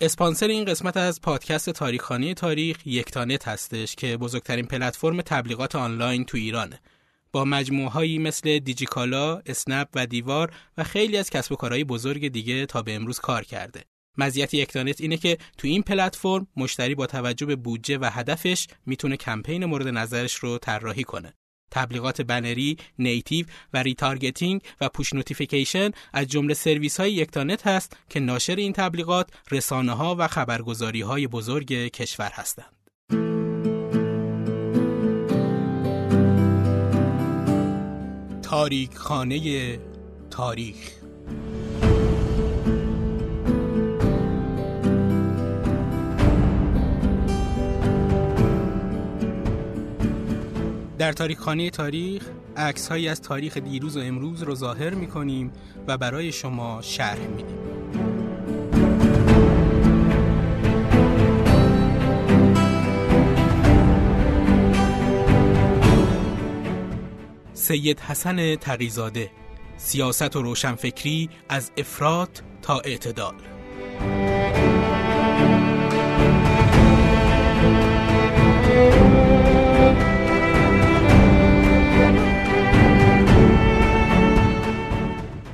اسپانسر این قسمت از پادکست تاریکخانه‌ی تاریخ یکتانت هستش که بزرگترین پلتفرم تبلیغات آنلاین تو ایرانه. با مجموعه هایی مثل دیجیکالا، اسنپ و دیوار و خیلی از کسب و کارهای بزرگ دیگه تا به امروز کار کرده. مزیت یکتانت اینه که تو این پلتفرم مشتری با توجه به بودجه و هدفش می‌تونه کمپین مورد نظرش رو طراحی کنه. تبلیغات بنری، native و retargeting و push notification از جمله سرویس های یکتانت هست که ناشر این تبلیغات رسانه ها و خبرگزاری های بزرگ کشور هستند. تاریک خانه تاریخ در تاریخ خانه تاریخ عکس از تاریخ دیروز و امروز رو ظاهر می کنیم و برای شما شرح میدیم. سید حسن تقیزاده سیاست و روشنفکری از افراد تا اعتدال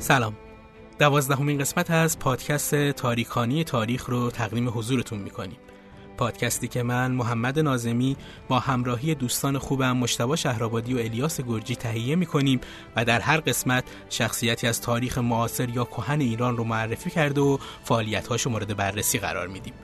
سلام. دوازدهمین قسمت از پادکست تاریکانی تاریخ رو تقدیم حضورتون می‌کنیم. پادکستی که من محمد نازمی با همراهی دوستان خوبم مجتبی شهرآبادی و الیاس گرجی تهیه می‌کنیم و در هر قسمت شخصیتی از تاریخ معاصر یا کهن ایران رو معرفی کرده و فعالیت‌هاش مورد بررسی قرار میدیم.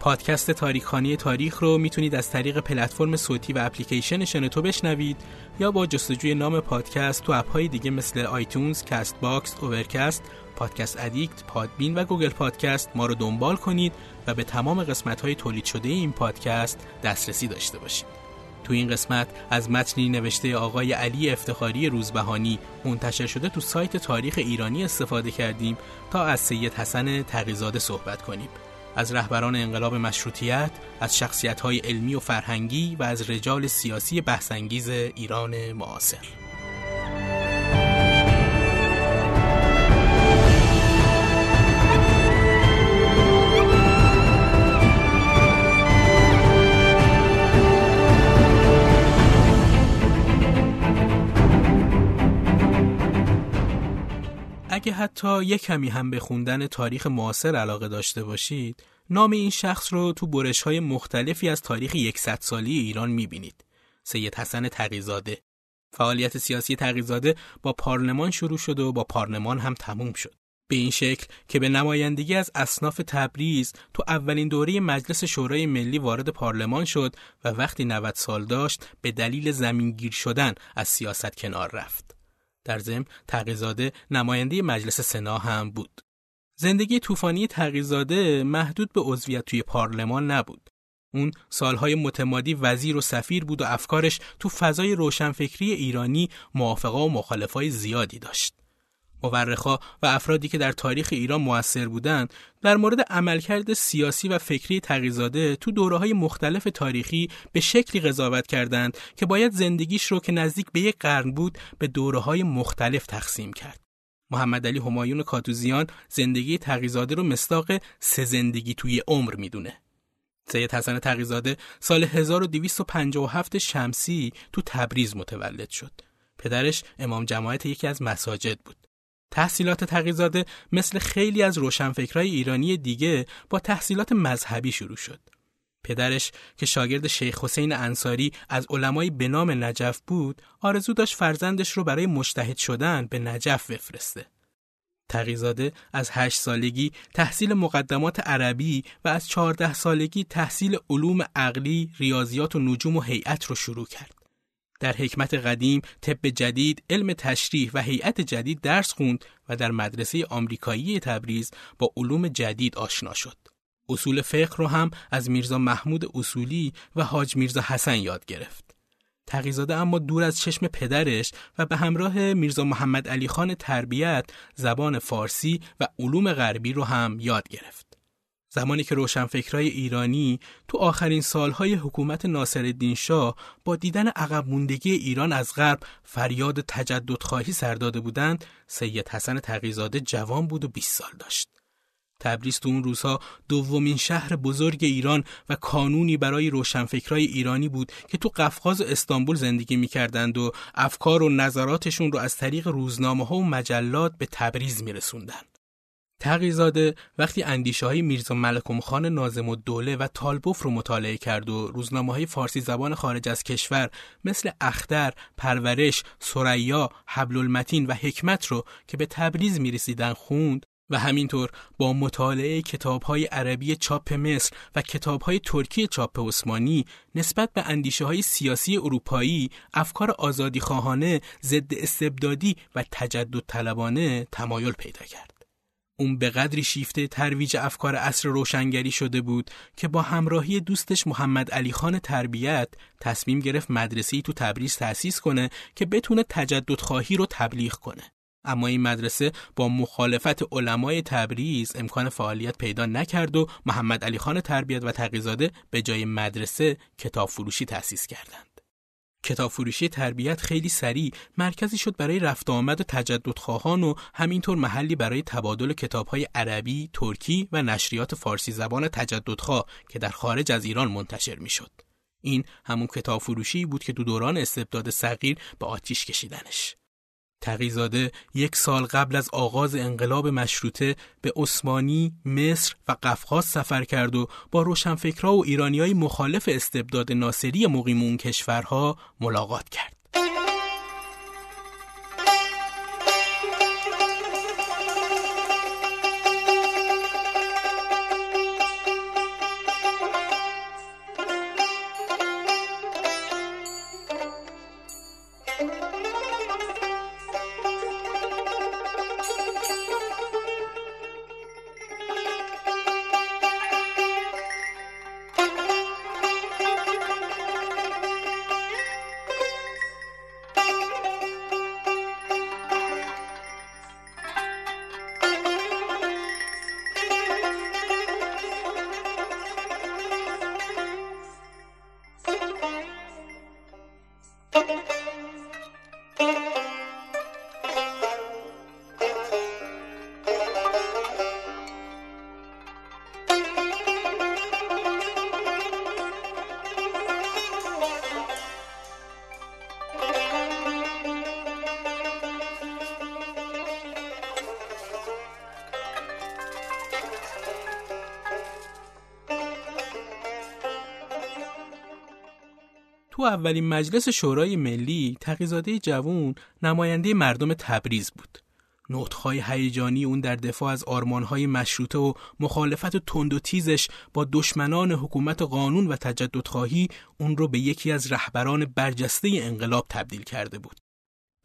پادکست تاریکخانه‌ی تاریخ رو می‌تونید از طریق پلتفرم صوتی و اپلیکیشن شنوتو بشنوید یا با جستجوی نام پادکست تو اپهای دیگه مثل iTunes، Castbox، Overcast، Podcast Addict، Podbean و Google Podcast ما رو دنبال کنید و به تمام قسمت های تولید شده این پادکست دسترسی داشته باشید. تو این قسمت از متنی نوشته آقای علی افتخاری روزبهانی منتشر شده تو سایت تاریخ ایرانی استفاده کردیم تا از سید حسن تقیزاده صحبت کنیم. از رهبران انقلاب مشروطیت، از شخصیت‌های علمی و فرهنگی و از رجال سیاسی بحثانگیز ایران معاصر. اگه حتی یک کمی هم به خوندن تاریخ معاصر علاقه داشته باشید، نام این شخص رو تو برش های مختلفی از تاریخ یکصد سالی ایران می‌بینید. سید حسن تقیزاده فعالیت سیاسی تقیزاده با پارلمان شروع شد و با پارلمان هم تموم شد. به این شکل که به نمایندگی از اصناف تبریز تو اولین دوره مجلس شورای ملی وارد پارلمان شد و وقتی 90 سال داشت به دلیل زمینگیر شدن از سیاست کنار رفت. در ضمن تقیزاده نماینده مجلس سنا هم بود. زندگی طوفانی تقیزاده محدود به عضویت توی پارلمان نبود. اون سالهای متمادی وزیر و سفیر بود و افکارش تو فضای روشنفکری ایرانی موافقا و مخالفای زیادی داشت. مورخا و افرادی که در تاریخ ایران موثر بودند در مورد عملکرد سیاسی و فکری تقیزاده تو دوره های مختلف تاریخی به شکلی قضاوت کردند که باید زندگیش رو که نزدیک به یک قرن بود به دوره های مختلف تقسیم کرد. محمد علی همایون کاتوزیان زندگی تقیزاده رو مصداق سه زندگی توی عمر می‌دونه. سید حسن تقیزاده سال 1257 شمسی تو تبریز متولد شد. پدرش امام جماعت یکی از مساجد بود. تحصیلات تقیزاده مثل خیلی از روشنفکرای ایرانی دیگه با تحصیلات مذهبی شروع شد. پدرش که شاگرد شیخ حسین انصاری از علمای به نام نجف بود، آرزو داشت فرزندش رو برای مجتهد شدن به نجف بفرسته. تقیزاده از هشت سالگی تحصیل مقدمات عربی و از چهارده سالگی تحصیل علوم عقلی، ریاضیات و نجوم و هیئت رو شروع کرد. در حکمت قدیم، طب جدید، علم تشریح و هیئت جدید درس خوند و در مدرسه آمریکایی تبریز با علوم جدید آشنا شد. اصول فقه رو هم از میرزا محمود اصولی و حاج میرزا حسن یاد گرفت. تقیزاده اما دور از چشم پدرش و به همراه میرزا محمد علی خان تربیت زبان فارسی و علوم غربی رو هم یاد گرفت. زمانی که روشنفکرای ایرانی تو آخرین سالهای حکومت ناصرالدین شاه با دیدن عقب موندگی ایران از غرب فریاد تجدد خواهی سر داده بودند، سید حسن تقیزاده جوان بود و 20 سال داشت. تبریز تو اون روزها دومین شهر بزرگ ایران و کانونی برای روشنفکرای ایرانی بود که تو قفقاز استانبول زندگی می‌کردند و افکار و نظراتشون رو از طریق روزنامه ها و مجلات به تبریز میرسوندن. تقیزاده وقتی اندیشه های میرزا ملکم خان نازم و دوله و تالبوف رو مطالعه کرد و روزنامه های فارسی زبان خارج از کشور مثل اختر، پرورش، سریا، حبل المتین و حکمت رو که به تبریز می‌رسیدن خوند و همینطور با مطالعه کتاب های عربی چاپ مصر و کتاب های ترکی چاپ عثمانی نسبت به اندیشه های سیاسی اروپایی افکار آزادی خواهانه، ضد استبدادی و تجدد طلبانه تمایل پیدا کرد. اون به قدری شیفته ترویج افکار عصر روشنگری شده بود که با همراهی دوستش محمد علی خان تربیت تصمیم گرفت مدرسه‌ای تو تبریز تأسیس کنه که بتونه تجدد خواهی رو تبلیغ کنه. اما این مدرسه با مخالفت علمای تبریز امکان فعالیت پیدا نکرد و محمد علی خان تربیت و تقیزاده به جای مدرسه کتاب فروشی تأسیس کردند. کتاب فروشی تربیت خیلی سریع مرکزی شد برای رفت آمد و تجدد خواهان و همینطور محلی برای تبادل کتابهای عربی، ترکی و نشریات فارسی زبان تجددخواه که در خارج از ایران منتشر می‌شد. این همون کتاب فروشی بود که دو دوران استبداد صغیر به آتیش کشیدنش. تقیزاده یک سال قبل از آغاز انقلاب مشروطه به عثمانی، مصر و قفقاز سفر کرد و با روشنفکرها و ایرانیای مخالف استبداد ناصری مقیم اون کشورها ملاقات کرد. تو اولین مجلس شورای ملی تقیزاده جوون نماینده مردم تبریز بود. نطخهای هیجانی اون در دفاع از آرمانهای مشروطه و مخالفت تند و تیزش با دشمنان حکومت قانون و تجددخواهی اون رو به یکی از رهبران برجسته انقلاب تبدیل کرده بود.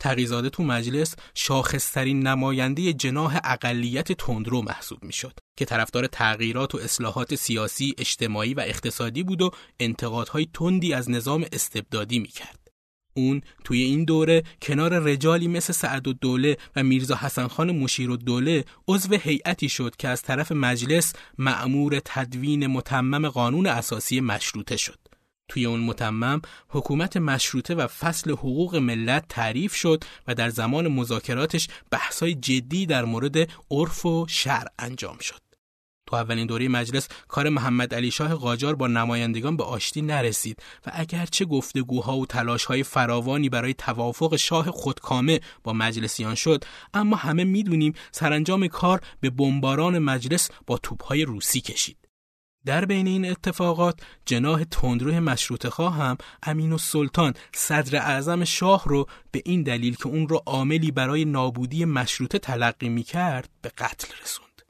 تقیزاده تو مجلس شاخصترین نماینده جناح اقلیت تندرو محسوب می‌شد که طرفدار تغییرات و اصلاحات سیاسی، اجتماعی و اقتصادی بود و انتقادهای تندی از نظام استبدادی می‌کرد. اون توی این دوره کنار رجالی مثل سعد و دوله و میرزا حسن خان مشیر و دوله عضو هیئتی شد که از طرف مجلس معمور تدوین متمم قانون اساسی مشروطه شد. توی اون متمم حکومت مشروطه و فصل حقوق ملت تعریف شد و در زمان مذاکراتش بحثای جدی در مورد عرف و شرع انجام شد. تو اولین دوره مجلس کار محمد علی شاه قاجار با نمایندگان به آشتی نرسید و اگرچه گفتگوها و تلاشهای فراوانی برای توافق شاه خودکامه با مجلسیان شد اما همه می‌دونیم سرانجام کار به بمباران مجلس با توپهای روسی کشید. در بین این اتفاقات جناه تندروه مشروط خواه هم امین و سلطان صدر اعظم شاه رو به این دلیل که اون رو عاملی برای نابودی مشروطه تلقی می کرد به قتل رسوند.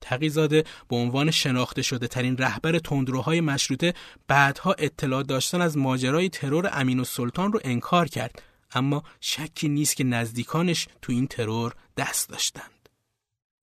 تقیزاده به عنوان شناخته شده ترین رهبر تندروهای مشروطه بعدها اطلاع داشتن از ماجرای ترور امین و سلطان رو انکار کرد اما شکی نیست که نزدیکانش تو این ترور دست داشتند.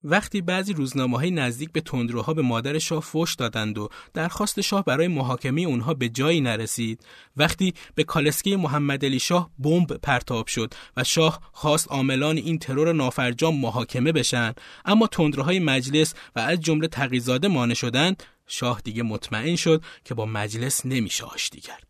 وقتی بعضی روزنامه های نزدیک به تندروها به مادر شاه فوش دادند و درخواست شاه برای محاکمه اونها به جایی نرسید وقتی به کالسکه محمد علی شاه بمب پرتاب شد و شاه خواست عاملان این ترور نافرجام محاکمه بشن اما تندروهای مجلس و از جمله تقیزاده مانع شدند شاه دیگه مطمئن شد که با مجلس نمیشه آشتی کرد.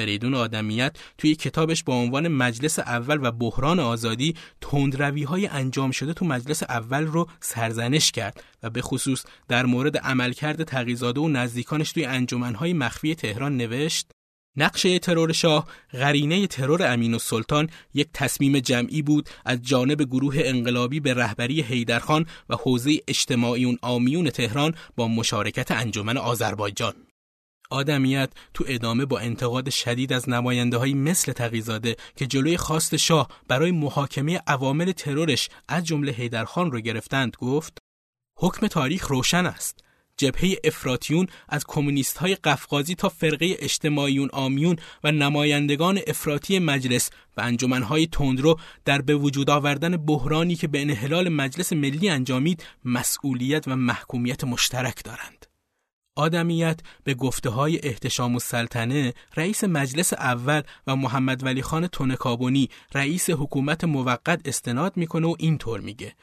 فریدون آدمیت توی کتابش با عنوان مجلس اول و بحران آزادی تندروی های انجام شده تو مجلس اول رو سرزنش کرد و به خصوص در مورد عملکرد تقیزاده و نزدیکانش توی انجمنهای مخفی تهران نوشت نقشه ترور شاه غرینه ترور امین و سلطان یک تصمیم جمعی بود از جانب گروه انقلابی به رهبری حیدرخان و حوزه اجتماعی اون آمیون تهران با مشارکت انجمن آذربایجان. آدمیت تو ادامه با انتقاد شدید از نماینده های مثل تقیزاده که جلوی خواست شاه برای محاکمه عوامل ترورش از جمله حیدرخان رو گرفتند گفت حکم تاریخ روشن است جبهه افراتیون از کمونیست های قفقازی تا فرقه اجتماعیون آمیون و نمایندگان افراطی مجلس و انجمنهای تندرو در به وجود آوردن بحرانی که به انحلال مجلس ملی انجامید مسئولیت و محکومیت مشترک دارند. آدمیت به گفته های احتشام السلطنه رئیس مجلس اول و محمد ولی خان تونکابونی رئیس حکومت موقت استناد می‌کنه و اینطور میگه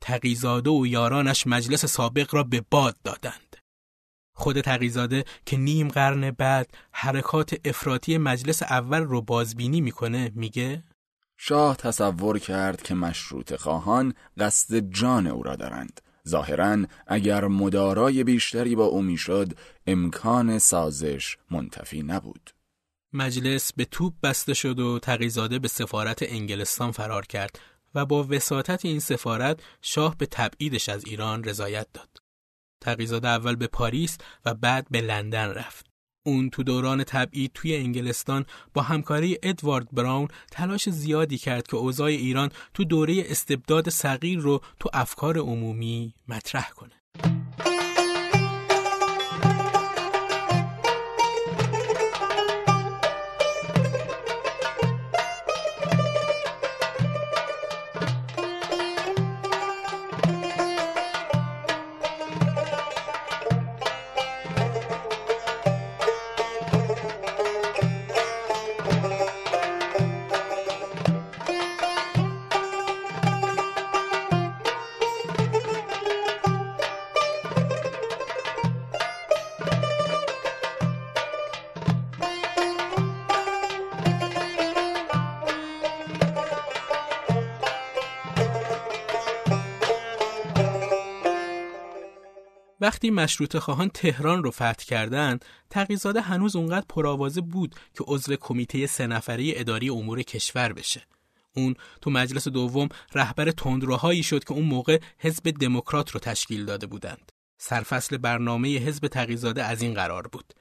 تقیزاده و یارانش مجلس سابق را به باد دادند. خود تقیزاده که نیم قرن بعد حرکات افراطی مجلس اول رو بازبینی می‌کنه میگه شاه تصور کرد که مشروط خواهان قصد جان او را دارند ظاهرا اگر مدارای بیشتری با او می‌شد امکان سازش منتفی نبود مجلس به توپ بسته شد و تقیزاده به سفارت انگلستان فرار کرد و با وساطت این سفارت شاه به تبعیدش از ایران رضایت داد. تقیزاده اول به پاریس و بعد به لندن رفت. اون تو دوران تبعید توی انگلستان با همکاری ادوارد براون تلاش زیادی کرد که اوضاع ایران تو دوره استبداد صغیر رو تو افکار عمومی مطرح کنه. وقتی مشروط خواهان تهران رو فتح کردند، تقیزاده هنوز اونقدر پرآوازه بود که عضو کمیته سه نفره اداری امور کشور بشه. اون تو مجلس دوم رهبر تندروهایی شد که اون موقع حزب دموکرات رو تشکیل داده بودند. سرفصل برنامه حزب تقیزاده از این قرار بود.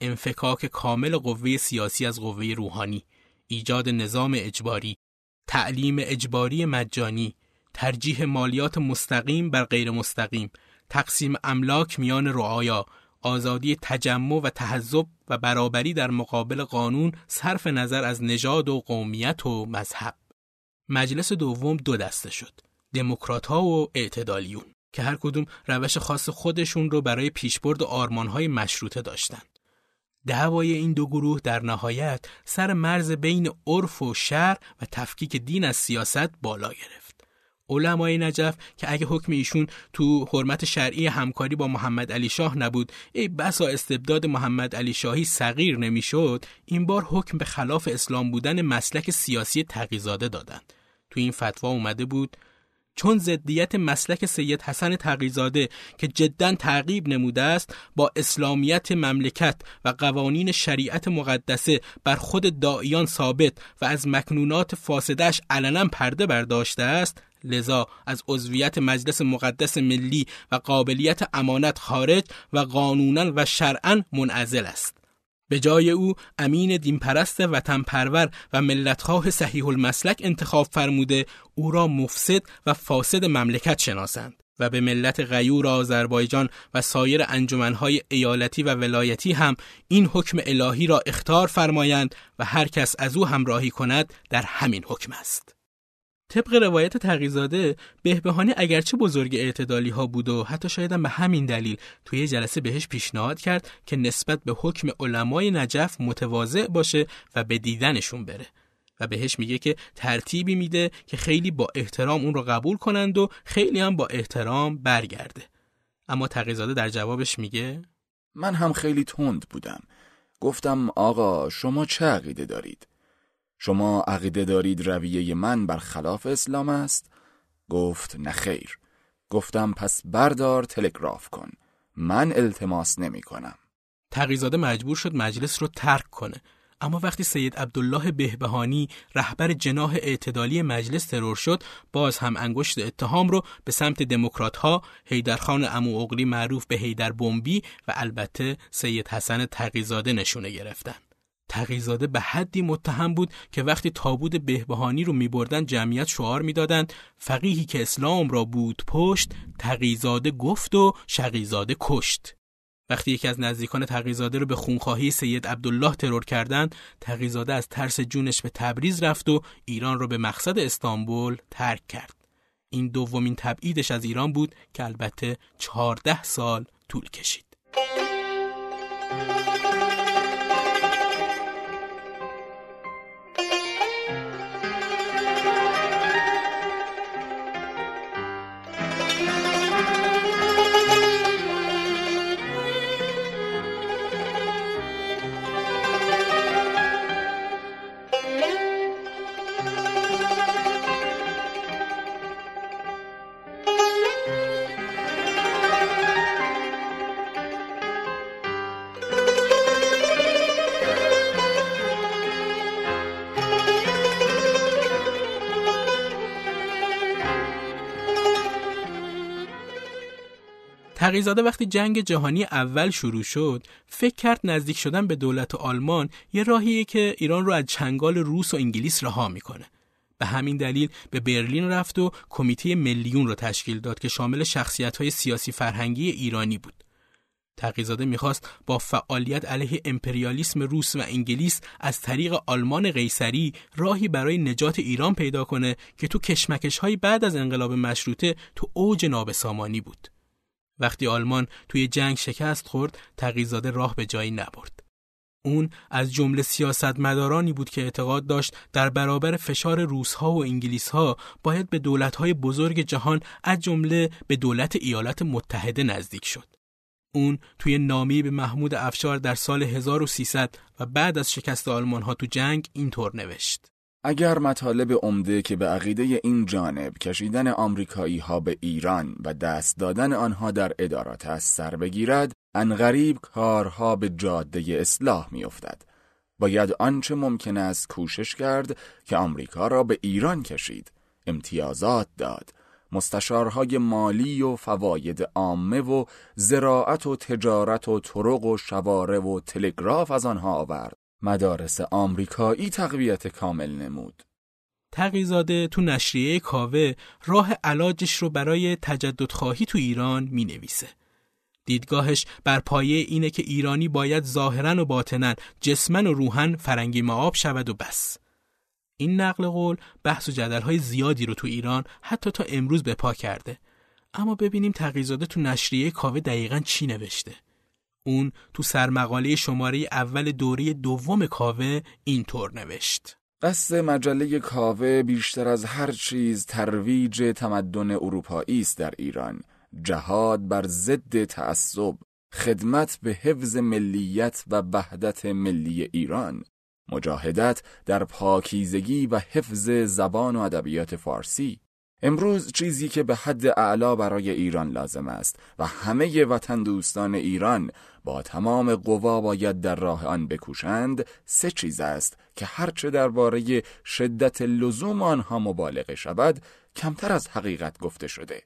انفکاک کامل قوه سیاسی از قوه روحانی، ایجاد نظام اجباری، تعلیم اجباری مجانی، ترجیح مالیات مستقیم بر غیر مستقیم، تقسیم املاک میان رعایا آزادی تجمع و تحذب و برابری در مقابل قانون صرف نظر از نژاد و قومیت و مذهب. مجلس دوم دو دسته شد دموکرات ها و اعتدالیون که هر کدوم روش خاص خودشون رو برای پیشبرد آرمان های مشروطه داشتند دعوای این دو گروه در نهایت سر مرز بین عرف و شر و تفکیک دین از سیاست بالا گرفت. علمای نجف که اگه حکم ایشون تو حرمت شرعی همکاری با محمد علی شاه نبود ای بسا استبداد محمد علی شاهی صغیر نمی‌شد این بار حکم به خلاف اسلام بودن مسلک سیاسی تقیزاده دادند. تو این فتوا اومده بود چون ضدیت مسلک سید حسن تقیزاده که جدا تعقیب نموده است با اسلامیت مملکت و قوانین شریعت مقدسه بر خود دائیان ثابت و از مکنونات فاسدش علنا پرده برداشته است لذا از عضویت مجلس مقدس ملی و قابلیت امانت خارج و قانونا و شرعا منعزل است به جای او امین دینپرست وطن پرور و ملتخواه صحیح المسلک انتخاب فرموده او را مفسد و فاسد مملکت شناسند و به ملت غیور آذربایجان و سایر انجمنهای ایالتی و ولایتی هم این حکم الهی را اختار فرمایند و هر کس از او همراهی کند در همین حکم است. طبق روایت تقیزاده بهبهانی اگرچه بزرگ اعتدالی ها بود و حتی شاید به همین دلیل توی جلسه بهش پیشنهاد کرد که نسبت به حکم علمای نجف متواضع باشه و به دیدنشون بره. و بهش میگه که ترتیبی میده که خیلی با احترام اون رو قبول کنند و خیلی هم با احترام برگرده. اما تقیزاده در جوابش میگه من هم خیلی تند بودم. گفتم آقا شما چه عقیده دارید؟ شما عقیده دارید رویه من بر خلاف اسلام است؟ گفت نخیر گفتم پس بردار تلگراف کن. من التماس نمی کنم. تقیزاده مجبور شد مجلس رو ترک کنه. اما وقتی سید عبدالله بهبهانی رهبر جناح اعتدالی مجلس ترور شد باز هم انگشت اتهام رو به سمت دموکرات ها حیدرخان امو اغلی معروف به حیدر بمبی و البته سید حسن تقیزاده نشونه گرفتن. تقیزاده به حدی متهم بود که وقتی تابود بهبهانی رو میبردن جمعیت شعار می‌دادند. فقیهی که اسلام را بود پشت تقیزاده گفت و شقیزاده کشت. وقتی یکی از نزدیکان تقیزاده رو به خونخواهی سید عبدالله ترور کردند تقیزاده از ترس جونش به تبریز رفت و ایران رو به مقصد استانبول ترک کرد. این دومین تبعیدش از ایران بود که البته چهارده سال طول کشید. تقیزاده وقتی جنگ جهانی اول شروع شد فکر کرد نزدیک شدن به دولت آلمان یه راهیه که ایران رو از چنگال روس و انگلیس رها می‌کنه به همین دلیل به برلین رفت و کمیته میلیون رو تشکیل داد که شامل شخصیت های سیاسی فرهنگی ایرانی بود تقیزاده می‌خواست با فعالیت علیه امپریالیسم روس و انگلیس از طریق آلمان قیصری راهی برای نجات ایران پیدا کنه که تو کشمکش های بعد از انقلاب مشروطه تو اوج نابسامانی بود. وقتی آلمان توی جنگ شکست خورد تقیزاده راه به جایی نبرد. اون از جمله سیاستمدارانی بود که اعتقاد داشت در برابر فشار روسها و انگلیسها باید به دولتهای بزرگ جهان از جمله به دولت ایالات متحده نزدیک شد. اون توی نامی به محمود افشار در سال 1300 و بعد از شکست آلمان ها تو جنگ اینطور نوشت. اگر مطالب عمده که به عقیده این جانب کشیدن آمریکایی ها به ایران و دست دادن آنها در ادارات است سر بگیرد انغریب کارها به جاده اصلاح میافتد. باید آنچه ممکن است کوشش کرد که آمریکا را به ایران کشید. امتیازات داد. مستشارهای مالی و فواید عامه و زراعت و تجارت و طرق و شواره و تلگراف از آنها آورد. مدارس آمریکایی تقویت کامل نمود. تقیزاده تو نشریه کاوه راه علاجش رو برای تجدد خواهی تو ایران می نویسه. دیدگاهش بر پایه اینه که ایرانی باید ظاهرا و باطنا جسمن و روحن فرنگی معاب شود و بس. این نقل قول بحث و جدلهای زیادی رو تو ایران حتی تا امروز به پا کرده. اما ببینیم تقیزاده تو نشریه کاوه دقیقا چی نوشته. اون تو سرمقاله شماره اول دوره دوم کاوه اینطور نوشت. قصد مجله کاوه بیشتر از هر چیز ترویج تمدن اروپایی است در ایران. جهاد بر ضد تعصب خدمت به حفظ ملیت و وحدت ملی ایران. مجاهدت در پاکیزگی و حفظ زبان و ادبیات فارسی. امروز چیزی که به حد اعلا برای ایران لازم است و همه وطن دوستان ایران با تمام قوا باید در راه آن بکوشند سه چیز است که هرچه درباره شدت لزوم آنها مبالغه شود کمتر از حقیقت گفته شده.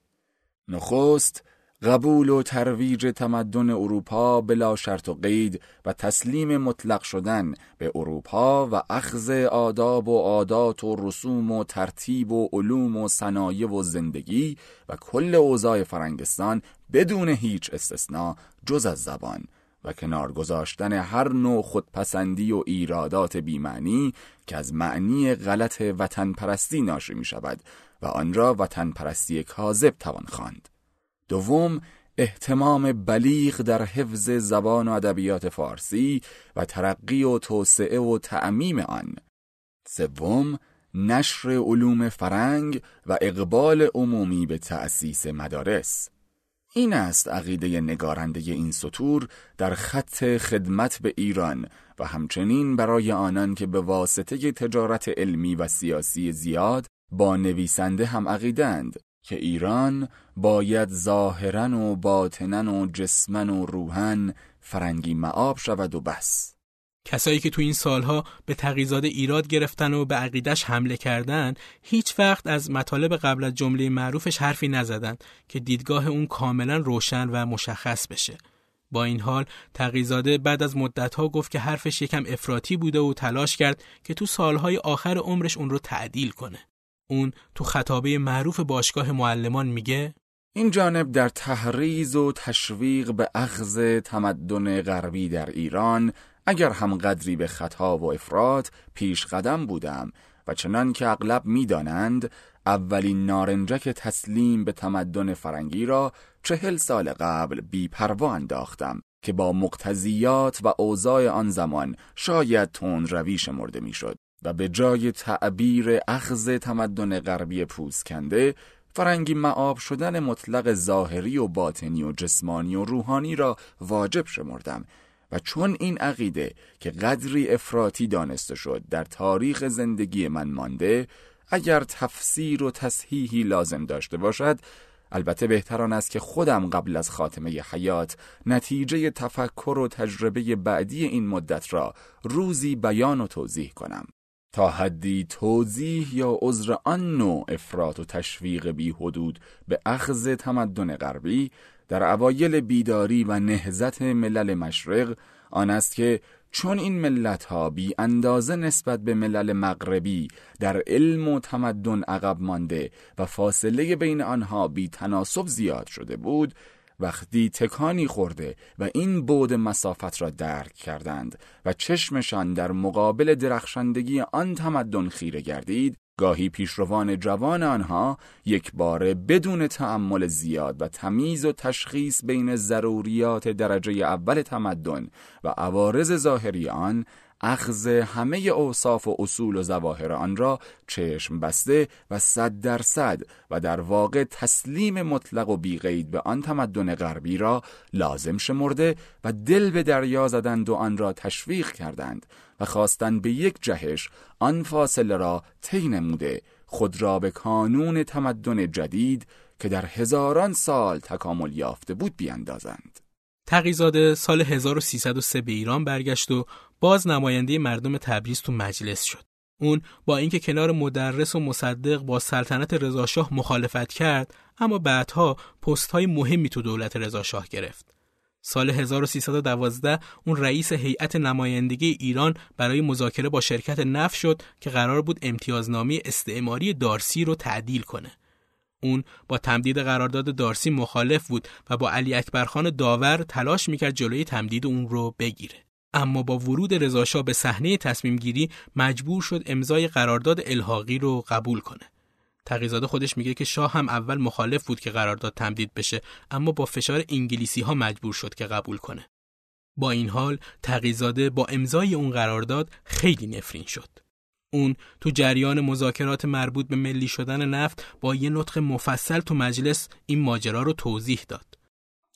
نخست قبول و ترویج تمدن اروپا بلا شرط و قید و تسلیم مطلق شدن به اروپا و اخذ آداب و عادات و رسوم و ترتیب و علوم و صنایع و زندگی و کل اوضاع فرنگستان بدون هیچ استثنا جز از زبان و کنار گذاشتن هر نوع خودپسندی و ایرادات بیمعنی که از معنی غلط وطن پرستی ناشی می شود و آن را وطن پرستی کاذب توان خواند. دوم احتمام بلیغ در حفظ زبان و ادبیات فارسی و ترقی و توسعه و تعمیم آن. سوم نشر علوم فرنگ و اقبال عمومی به تأسیس مدارس. این است عقیده نگارنده این سطور در خط خدمت به ایران و همچنین برای آنان که به واسطه تجارت علمی و سیاسی زیاد با نویسنده هم عقیدند که ایران باید ظاهرا و باطنا و جسمن و روحن فرنگی معاب شود و بس. کسایی که تو این سالها به تقیزاده ایراد گرفتن و به عقیدش حمله کردن هیچ وقت از مطالب قبل از جمله معروفش حرفی نزدن که دیدگاه اون کاملا روشن و مشخص بشه. با این حال تقیزاده بعد از مدتها گفت که حرفش یکم افراطی بوده و تلاش کرد که تو سالهای آخر عمرش اون رو تعدیل کنه. اون تو خطابه معروف باشگاه معلمان میگه؟ این جانب در تحریز و تشویق به اخذ تمدن غربی در ایران اگر هم قدری به خطا و افراد پیش قدم بودم و چنان که اغلب می‌دانند اولین نارنجک تسلیم به تمدن فرنگی را چهل سال قبل بی پروا انداختم که با مقتضیات و اوضاع آن زمان شاید تون روی شمرده می‌شد. و به جای تعبیر اخذ تمدن غربی پوسکنده فرنگی معاب شدن مطلق ظاهری و باطنی و جسمانی و روحانی را واجب شمردم و چون این عقیده که قدری افراطی دانسته شد در تاریخ زندگی من مانده اگر تفسیر و تصحیحی لازم داشته باشد البته بهتران است که خودم قبل از خاتمه حیات نتیجه تفکر و تجربه بعدی این مدت را روزی بیان و توضیح کنم. تا حدی توضیح یا عذر آن نوع افراط و تشویق بی حدود به اخذ تمدن غربی در اوایل بیداری و نهزت ملل مشرق آن است که چون این ملت ها بی اندازه نسبت به ملل مغربی در علم و تمدن عقب مانده و فاصله بین آنها بی تناسب زیاد شده بود وقتی تکانی خورده و این بود مسافت را درک کردند و چشمشان در مقابل درخشندگی آن تمدن خیره گردید گاهی پیشروان جوان آنها یک بار بدون تعمل زیاد و تمیز و تشخیص بین ضروریات درجه اول تمدن و عوارض ظاهری آن اخذ همه اوصاف و اصول و زواهر آن را چشم بسته و صد درصد و در واقع تسلیم مطلق و بیقید به آن تمدن غربی را لازم شمرده و دل به دریا زدند و آن را تشویق کردند و خواستند به یک جهش آن فاصله را طی نموده خود را به کانون تمدن جدید که در هزاران سال تکامل یافته بود بیاندازند. تقیزاده سال 1303 به ایران برگشت و باز نماینده مردم تبریز تو مجلس شد. اون با اینکه کنار مدرس و مصدق با سلطنت رضاشاه مخالفت کرد اما بعدها پست های مهمی تو دولت رضاشاه گرفت. سال 1312 اون رئیس هیئت نمایندگی ایران برای مذاکره با شرکت نفت شد که قرار بود امتیازنامه استعماری دارسی رو تعدیل کنه. اون با تمدید قرارداد دارسی مخالف بود و با علی اکبرخان داور تلاش می‌کرد جلوی تمدید اون رو بگیره. اما با ورود رضاشاه به صحنه تصمیم گیری مجبور شد امضای قرارداد الحاقی رو قبول کنه. تقیزاده خودش میگه که شاه هم اول مخالف بود که قرارداد تمدید بشه اما با فشار انگلیسی ها مجبور شد که قبول کنه. با این حال تقیزاده با امضای اون قرارداد خیلی نفرین شد. اون تو جریان مذاکرات مربوط به ملی شدن نفت با یه نطق مفصل تو مجلس این ماجرا رو توضیح داد.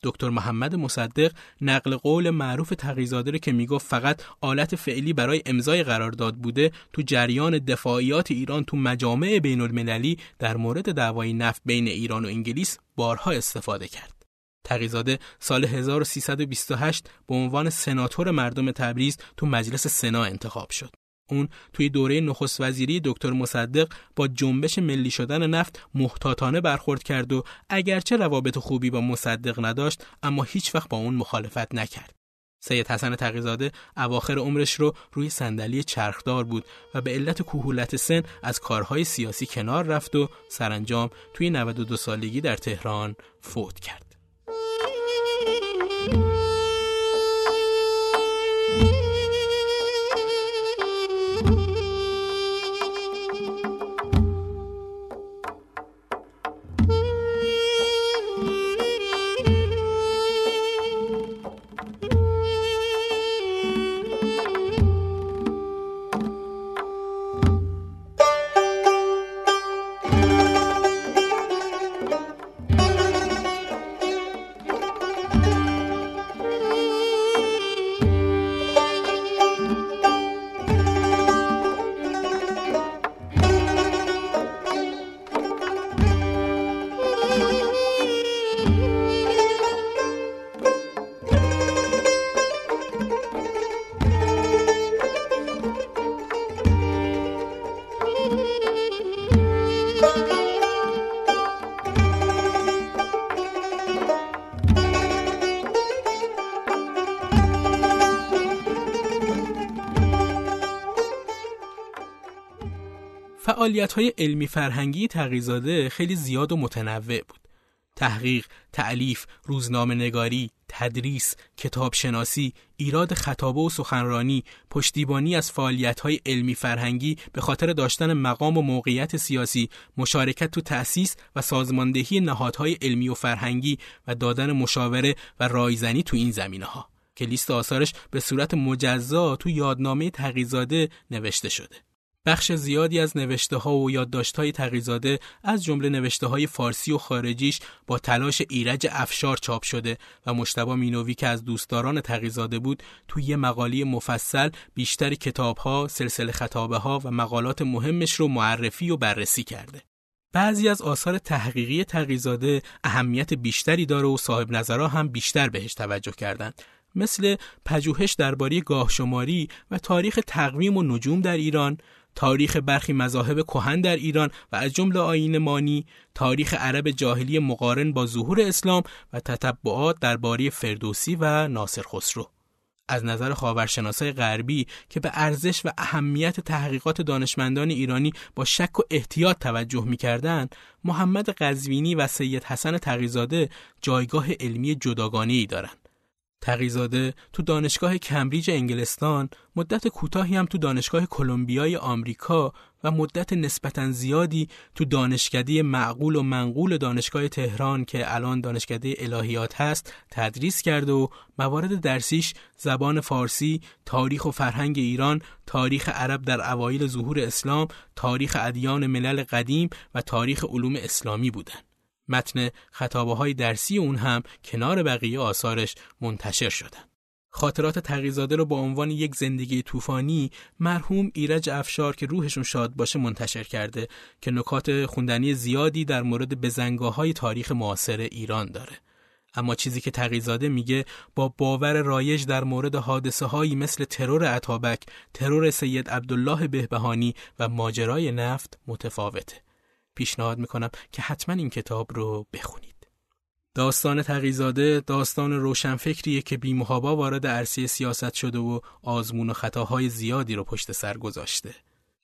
دکتر محمد مصدق نقل قول معروف تقیزاده رو که می‌گفت فقط آلت فعلی برای امضای قرارداد بوده تو جریان دفاعیات ایران تو مجامع بین المللی در مورد دعوای نفت بین ایران و انگلیس بارها استفاده کرد. تقیزاده سال 1328 به عنوان سناتور مردم تبریز تو مجلس سنا انتخاب شد. اون توی دوره نخست وزیری دکتر مصدق با جنبش ملی شدن نفت محتاطانه برخورد کرد و اگرچه روابط خوبی با مصدق نداشت اما هیچ وقت با اون مخالفت نکرد. سید حسن تقیزاده اواخر عمرش رو روی صندلی چرخدار بود و به علت کهولت سن از کارهای سیاسی کنار رفت و سرانجام توی 92 سالگی در تهران فوت کرد. فعالیت های علمی فرهنگی تقیزاده خیلی زیاد و متنوع بود. تحقیق، تعلیف، روزنامه نگاری، تدریس، کتابشناسی، ایراد خطابه و سخنرانی، پشتیبانی از فعالیت‌های علمی فرهنگی به خاطر داشتن مقام و موقعیت سیاسی، مشارکت تو تأسیس و سازماندهی نهادهای علمی و فرهنگی و دادن مشاوره و رایزنی تو این زمینه ها که لیست آثارش به صورت مجزا تو یادنامه تقیزاده نوشته شده. بخش زیادی از نوشته ها و یادداشت های از جمله نوشته های فارسی و خارجیش با تلاش ایرج افشار چاپ شده و مشتبا مینوی که از دوستداران تقیزاده بود توی یه مقالی مفصل بیشتر کتاب ها، سلسله خطابه ها و مقالات مهمش رو معرفی و بررسی کرده. بعضی از آثار تحقیقی تقیزاده اهمیت بیشتری داره و صاحب نظرها هم بیشتر بهش توجه کردند. مثل پژوهش درباره گاهشماری و تاریخ تقویم و نجوم در ایران، تاریخ برخی مذاهب کهن در ایران و از جمله آیین مانی، تاریخ عرب جاهلی مقارن با ظهور اسلام و تتبعات درباره فردوسی و ناصر خسرو. از نظر خاورشناسای غربی که به ارزش و اهمیت تحقیقات دانشمندان ایرانی با شک و احتیاط توجه می‌کردند، محمد قزوینی و سید حسن تقیزاده جایگاه علمی جداگانه ای دارند. تقیزاده تو دانشگاه کمبریج انگلستان مدت کوتاهی هم تو دانشگاه کلمبیای آمریکا و مدت نسبتا زیادی تو دانشکده معقول و منقول دانشگاه تهران که الان دانشکده الهیات هست تدریس کرده و موارد درسیش زبان فارسی، تاریخ و فرهنگ ایران، تاریخ عرب در اوایل ظهور اسلام، تاریخ ادیان ملل قدیم و تاریخ علوم اسلامی بودند. متن خطابه های درسی اون هم کنار بقیه آثارش منتشر شدن. خاطرات تقیزاده رو با عنوان یک زندگی طوفانی مرحوم ایرج افشار که روحشون شاد باشه منتشر کرده که نکات خوندنی زیادی در مورد بزنگاه های تاریخ معاصر ایران داره. اما چیزی که تقیزاده میگه با باور رایج در مورد حادثه هایی مثل ترور عطابک، ترور سید عبدالله بهبهانی و ماجرای نفت متفاوته. پیشنهاد می‌کنم که حتما این کتاب رو بخونید. داستان تقیزاده داستان روشنفکریه که بیمهابا وارد عرصه سیاست شده و آزمون و خطاهای زیادی رو پشت سر گذاشته.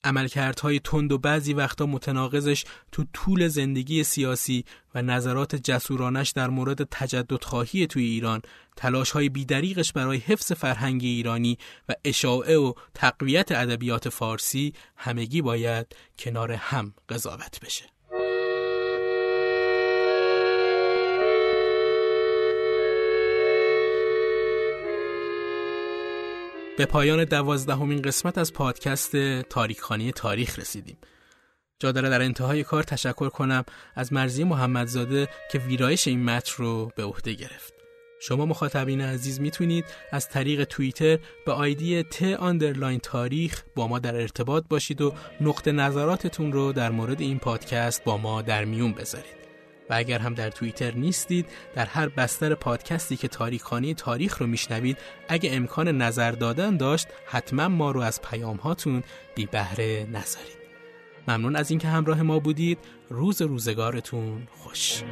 عملکردهای تند و بعضی وقتا متناقضش تو طول زندگی سیاسی و نظرات جسورانش در مورد تجدد خواهی توی ایران تلاش های بیدریقش برای حفظ فرهنگ ایرانی و اشاعه و تقویت ادبیات فارسی همگی باید کنار هم قضاوت بشه. به پایان دوازدهمین قسمت از پادکست تاریخخانی تاریخ رسیدیم. جا داره در انتهای کار تشکر کنم از مرزی محمدزاده که ویرایش این متن رو به عهده گرفت. شما مخاطبین عزیز می‌تونید از طریق توییتر به آیدی ت underline تاریخ با ما در ارتباط باشید و نقطه نظراتتون رو در مورد این پادکست با ما در میون بذارید. و اگر هم در توییتر نیستید در هر بستر پادکستی که تاریکخانه‌ی تاریخ رو میشنوید اگه امکان نظر دادن داشت حتما ما رو از پیام هاتون بی بهره نذارید. ممنون از اینکه همراه ما بودید. روز روزگارتون خوش.